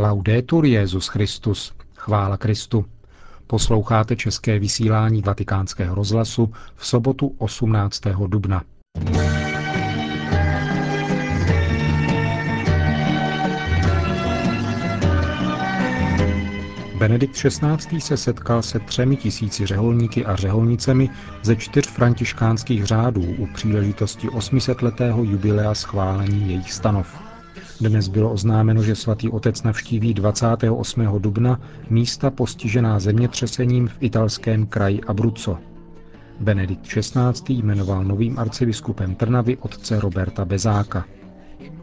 Laudetur Jezus Christus. Chvála Kristu. Posloucháte české vysílání Vatikánského rozhlasu v sobotu 18. dubna. Benedikt XVI. se setkal se třemi tisíci řeholníky a řeholnicemi ze čtyř františkánských řádů u příležitosti 800-letého jubilea schválení jejich stanov. Dnes bylo oznámeno, že svatý otec navštíví 28. dubna místa postižená zemětřesením v italském kraji Abruzzo. Benedikt XVI. jmenoval novým arcibiskupem Trnavy otce Roberta Bezáka.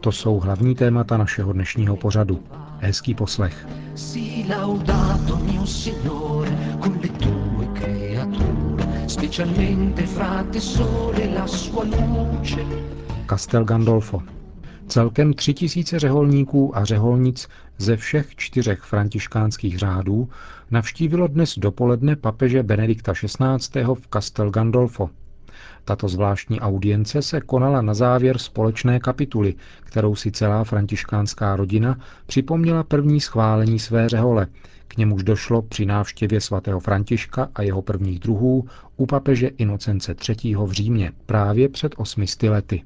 To jsou hlavní témata našeho dnešního pořadu. Hezký poslech. Castel Gandolfo. Celkem tři tisíce řeholníků a řeholnic ze všech čtyřech františkánských řádů navštívilo dnes dopoledne papeže Benedikta XVI. v Castel Gandolfo, tato zvláštní audience se konala na závěr společné kapituly, kterou si celá františkánská rodina připomněla první schválení své řehole, k němuž došlo při návštěvě svatého Františka a jeho prvních druhů u papeže Inocence III. v Římě právě před osmi lety.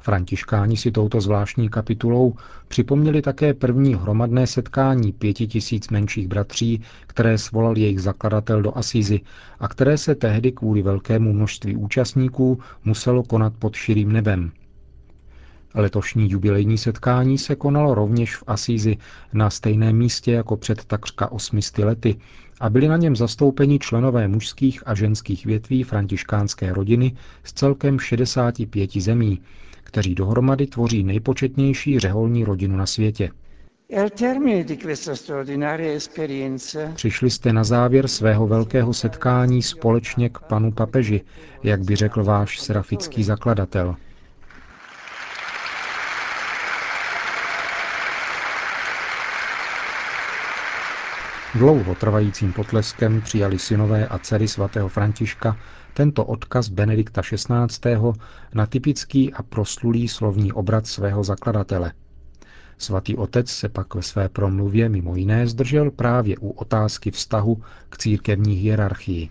Františkáni si touto zvláštní kapitulou připomněli také první hromadné setkání pěti tisíc menších bratří, které svolal jejich zakladatel do Asízy a které se tehdy kvůli velkému množství účastníků muselo konat pod širým nebem. Letošní jubilejní setkání se konalo rovněž v Asízi na stejném místě jako před takřka osmisty lety a byli na něm zastoupeni členové mužských a ženských větví františkánské rodiny z celkem 65 zemí, kteří dohromady tvoří nejpočetnější řeholní rodinu na světě. Přišli jste na závěr svého velkého setkání společně k panu papeži, jak by řekl váš serafický zakladatel. Dlouho trvajícím potleskem přijali synové a dcery svatého Františka tento odkaz Benedikta XVI. na typický a proslulý slovní obrat svého zakladatele. Svatý otec se pak ve své promluvě mimo jiné zdržel právě u otázky vztahu k církevní hierarchii.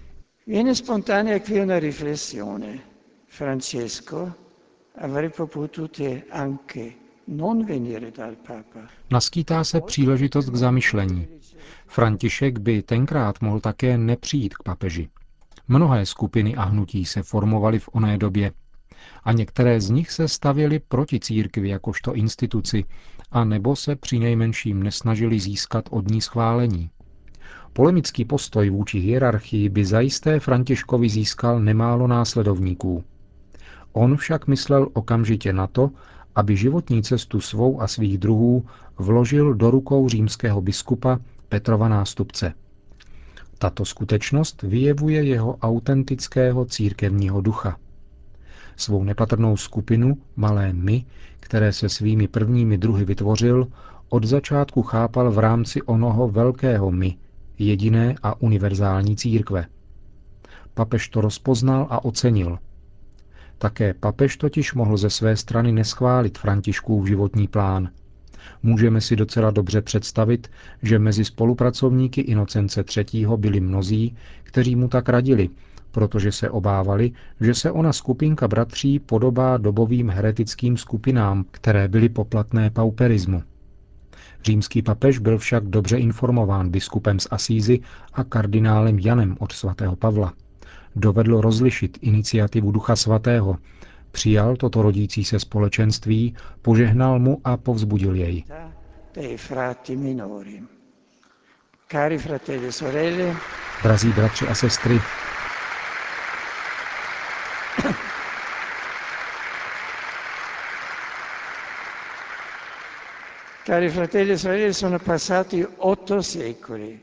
Francesco avrebbe potute anche Naskýtá se příležitost k zamyšlení. František by tenkrát mohl také nepřijít k papeži. Mnohé skupiny a hnutí se formovaly v oné době a některé z nich se stavěly proti církvi jakožto instituci a nebo se při nejmenším nesnažili získat od ní schválení. Polemický postoj vůči hierarchii by zajisté Františkovi získal nemálo následovníků. On však myslel okamžitě na to, aby životní cestu svou a svých druhů vložil do rukou římského biskupa Petrova nástupce – tato skutečnost vyjevuje jeho autentického církevního ducha. Svou nepatrnou skupinu, malé my, které se svými prvními druhy vytvořil, od začátku chápal v rámci onoho velkého my, jediné a univerzální církve. Papež to rozpoznal a ocenil. Také papež totiž mohl ze své strany neschválit Františkův životní plán – Můžeme si docela dobře představit, že mezi spolupracovníky Inocence III. byli mnozí, kteří mu tak radili, protože se obávali, že se ona skupinka bratří podobá dobovým heretickým skupinám, které byly poplatné pauperismu. Římský papež byl však dobře informován biskupem z Asízy a kardinálem Janem od svatého Pavla. Dovedl rozlišit iniciativu Ducha Svatého, Přijal toto rodící se společenství, požehnal mu a povzbudil jej. E Drazí bratři a sestry,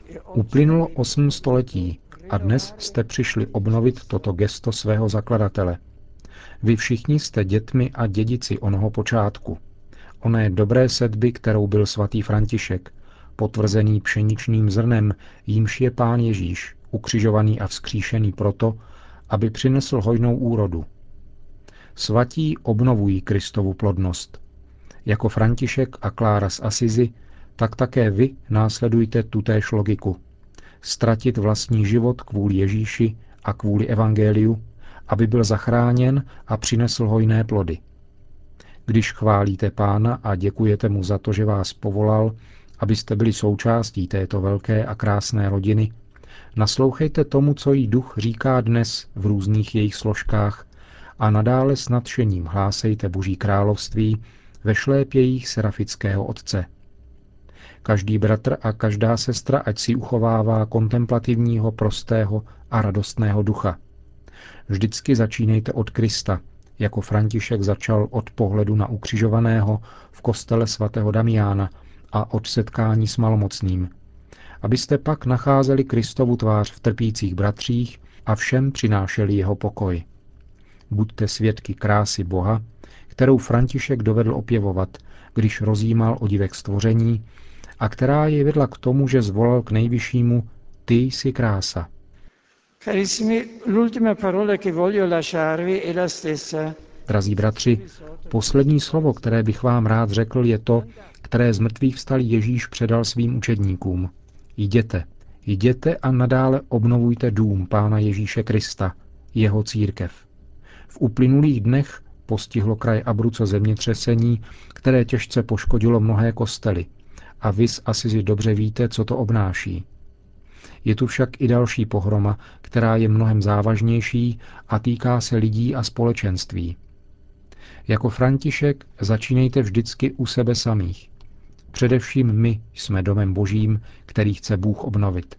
e Uplynulo osm století a dnes jste přišli obnovit toto gesto svého zakladatele – vy všichni jste dětmi a dědici onoho počátku. Oné dobré sedby, kterou byl svatý František, potvrzený pšeničným zrnem, jímž je pán Ježíš, ukřižovaný a vzkříšený proto, aby přinesl hojnou úrodu. Svatí obnovují Kristovu plodnost. Jako František a Klára z Asizi tak také vy následujte tutéž logiku. Ztratit vlastní život kvůli Ježíši a kvůli Evangeliu, aby byl zachráněn a přinesl hojné plody. Když chválíte pána a děkujete mu za to, že vás povolal, abyste byli součástí této velké a krásné rodiny, naslouchejte tomu, co jí duch říká dnes v různých jejich složkách a nadále s nadšením hlásejte Boží království ve šlépějích serafického Otce. Každý bratr a každá sestra ať si uchovává kontemplativního, prostého a radostného ducha. Vždycky začínejte od Krista, jako František začal od pohledu na ukřižovaného v kostele svatého Damiána a od setkání s malomocným, abyste pak nacházeli Kristovu tvář v trpících bratřích a všem přinášeli jeho pokoj. Buďte svědky krásy Boha, kterou František dovedl opěvovat, když rozjímal o divek stvoření a která je vedla k tomu, že zvolal k nejvyššímu Ty jsi krása. Drazí bratři, poslední slovo, které bych vám rád řekl, je to, které z mrtvých vstal Ježíš předal svým učedníkům. Jděte, jděte a nadále obnovujte dům Pána Ježíše Krista, jeho církev. V uplynulých dnech postihlo kraj Abruco zemětřesení, které těžce poškodilo mnohé kostely. A vy asi si dobře víte, co to obnáší. Je tu však i další pohroma, která je mnohem závažnější a týká se lidí a společenství. Jako František začínejte vždycky u sebe samých. Především my jsme domem božím, který chce Bůh obnovit.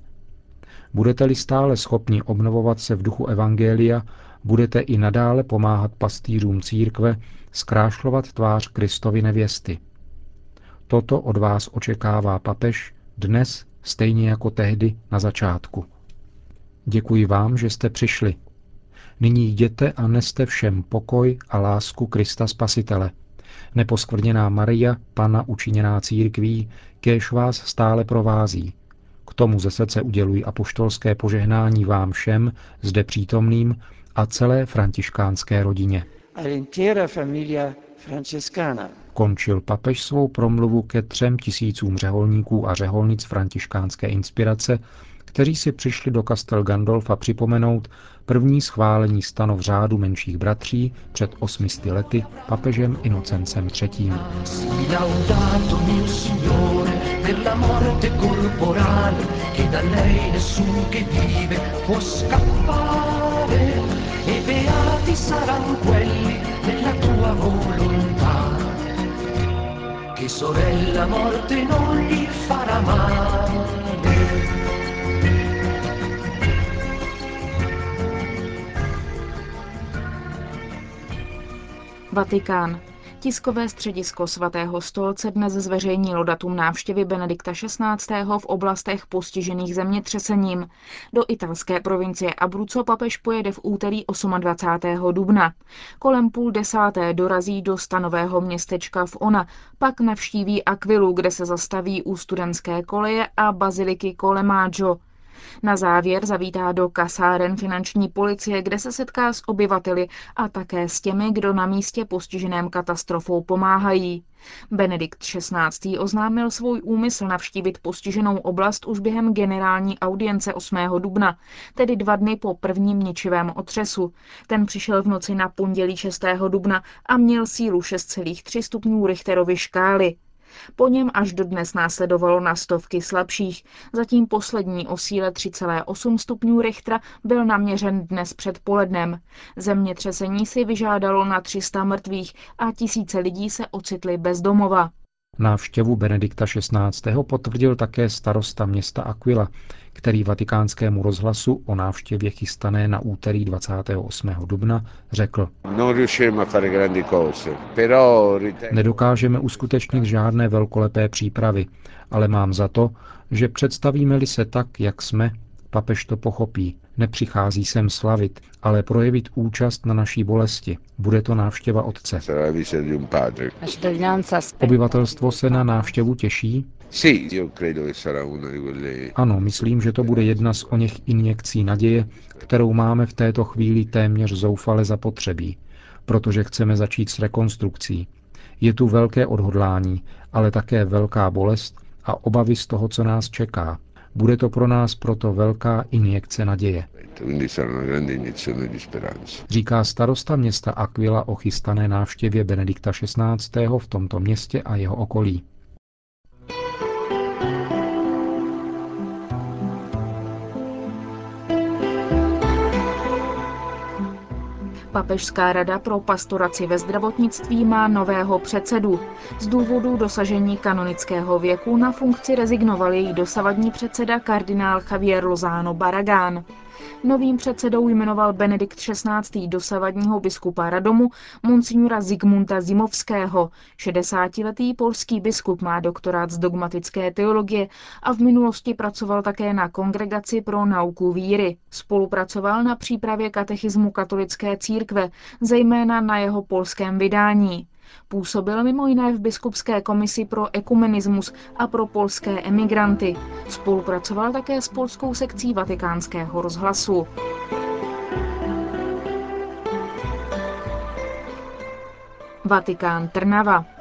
Budete-li stále schopni obnovovat se v duchu Evangelia, budete i nadále pomáhat pastýřům církve zkrášlovat tvář Kristovi nevěsty. Toto od vás očekává papež dnes stejně jako tehdy na začátku. Děkuji vám, že jste přišli. Nyní jděte a neste všem pokoj a lásku Krista Spasitele. Neposkvrněná Maria, Pana učiněná církví, kéž vás stále provází. K tomu ze srdce uděluji apoštolské požehnání vám všem, zde přítomným a celé františkánské rodině. Končil papež svou promluvu ke třem tisícům řeholníků a řeholnic františkánské inspirace, kteří si přišli do Castel Gandolfa připomenout první schválení stanov řádu menších bratří před osmisty lety papežem Inocencem III. beati saranno quelli nella tua volontà, che sorella morte non gli farà male. Vatikán. Tiskové středisko svatého stolce dnes zveřejnilo datum návštěvy Benedikta XVI. v oblastech postižených zemětřesením. Do italské provincie Abruzzo papež pojede v úterý 28. dubna. Kolem půl desáté dorazí do stanového městečka v Ona, pak navštíví Akvilu, kde se zastaví u studentské koleje a baziliky Colemaggio. Na závěr zavítá do kasáren finanční policie, kde se setká s obyvateli a také s těmi, kdo na místě postiženém katastrofou pomáhají. Benedikt XVI. oznámil svůj úmysl navštívit postiženou oblast už během generální audience 8. dubna, tedy dva dny po prvním ničivém otřesu. Ten přišel v noci na pondělí 6. dubna a měl sílu 6,3 stupňů Richterovy škály. Po něm až dodnes následovalo na stovky slabších. Zatím poslední o síle 3,8 stupňů Richtera byl naměřen dnes předpolednem. Zemětřesení si vyžádalo na 300 mrtvých a tisíce lidí se ocitli bez domova. Návštěvu Benedikta XVI. potvrdil také starosta města Aquila, který vatikánskému rozhlasu o návštěvě chystané na úterý 28. dubna řekl. Nedokážeme uskutečnit žádné velkolepé přípravy, ale mám za to, že představíme-li se tak, jak jsme, papež to pochopí. Nepřichází sem slavit, ale projevit účast na naší bolesti. Bude to návštěva otce. Obyvatelstvo se na návštěvu těší? Ano, myslím, že to bude jedna z o něch injekcí naděje, kterou máme v této chvíli téměř zoufale zapotřebí, protože chceme začít s rekonstrukcí. Je tu velké odhodlání, ale také velká bolest a obavy z toho, co nás čeká. Bude to pro nás proto velká injekce naděje. Říká starosta města Aquila o chystané návštěvě Benedikta XVI. v tomto městě a jeho okolí. Papežská rada pro pastoraci ve zdravotnictví má nového předsedu. Z důvodu dosažení kanonického věku na funkci rezignoval její dosavadní předseda kardinál Javier Lozano Baragán. Novým předsedou jmenoval Benedikt XVI. dosavadního biskupa Radomu, monsignora Zigmunta Zimovského. 60-letý polský biskup má doktorát z dogmatické teologie a v minulosti pracoval také na Kongregaci pro nauku víry. Spolupracoval na přípravě katechismu katolické církve, zejména na jeho polském vydání. Působil mimo jiné v biskupské komisi pro ekumenismus a pro polské emigranty. Spolupracoval také s polskou sekcí vatikánského rozhlasu. Vatikán Trnava.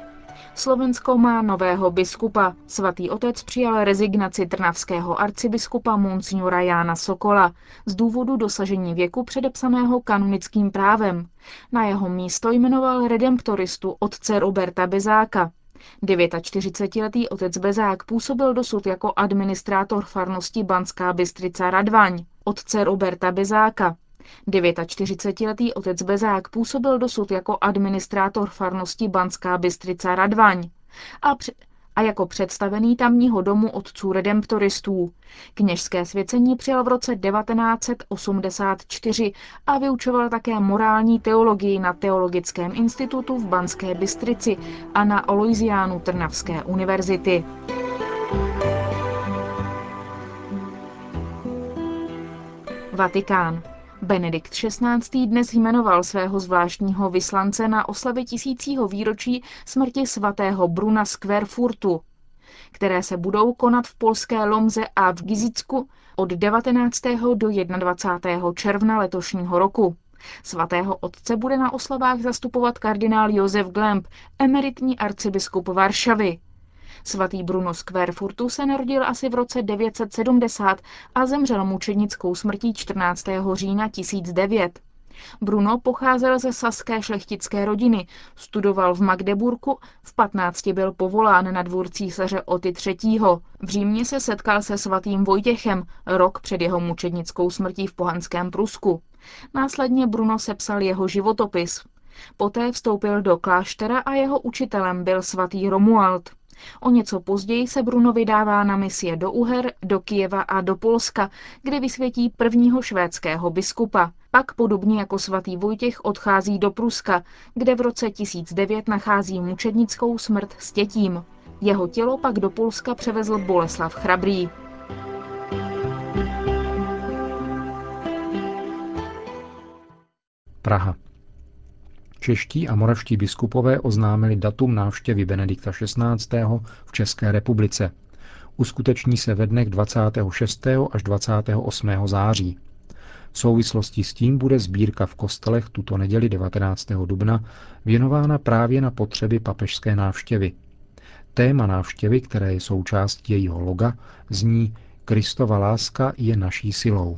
Slovensko má nového biskupa. Svatý otec přijal rezignaci trnavského arcibiskupa Monsignora Jána Sokola z důvodu dosažení věku předepsaného kanonickým právem. Na jeho místo jmenoval redemptoristu otce Roberta Bezáka. 49-letý otec Bezák působil dosud jako administrátor farnosti Banská Bystrica Radvaň, otce Roberta Bezáka. 49-letý otec Bezák působil dosud jako administrátor farnosti Banská Bystrica Radvaň a, při- a jako představený tamního domu otců redemptoristů. Kněžské svěcení přijal v roce 1984 a vyučoval také morální teologii na Teologickém institutu v Banské Bystrici a na Oloisiánu Trnavské univerzity. Vatikán. Benedikt XVI. dnes jmenoval svého zvláštního vyslance na oslavě tisícího výročí smrti svatého Bruna z Querfurtu, které se budou konat v polské Lomze a v Gizicku od 19. do 21. června letošního roku. Svatého otce bude na oslavách zastupovat kardinál Josef Glemp, emeritní arcibiskup Varšavy. Svatý Bruno z Querfurtu se narodil asi v roce 970 a zemřel mučednickou smrtí 14. října 1009. Bruno pocházel ze saské šlechtické rodiny, studoval v Magdeburku, v 15 byl povolán na dvůr císaře Oty III. V Římě se setkal se svatým Vojtěchem, rok před jeho mučednickou smrtí v pohanském Prusku. Následně Bruno sepsal jeho životopis. Poté vstoupil do kláštera a jeho učitelem byl svatý Romuald. O něco později se Bruno vydává na misie do Uher, do Kijeva a do Polska, kde vysvětí prvního švédského biskupa. Pak podobně jako svatý Vojtěch odchází do Pruska, kde v roce 1009 nachází mučednickou smrt s tětím. Jeho tělo pak do Polska převezl Boleslav Chrabrý. Praha. Čeští a moravští biskupové oznámili datum návštěvy Benedikta XVI. v České republice. Uskuteční se ve dnech 26. až 28. září. V souvislosti s tím bude sbírka v kostelech tuto neděli 19. dubna věnována právě na potřeby papežské návštěvy. Téma návštěvy, které je součástí jejího loga, zní Kristova láska je naší silou.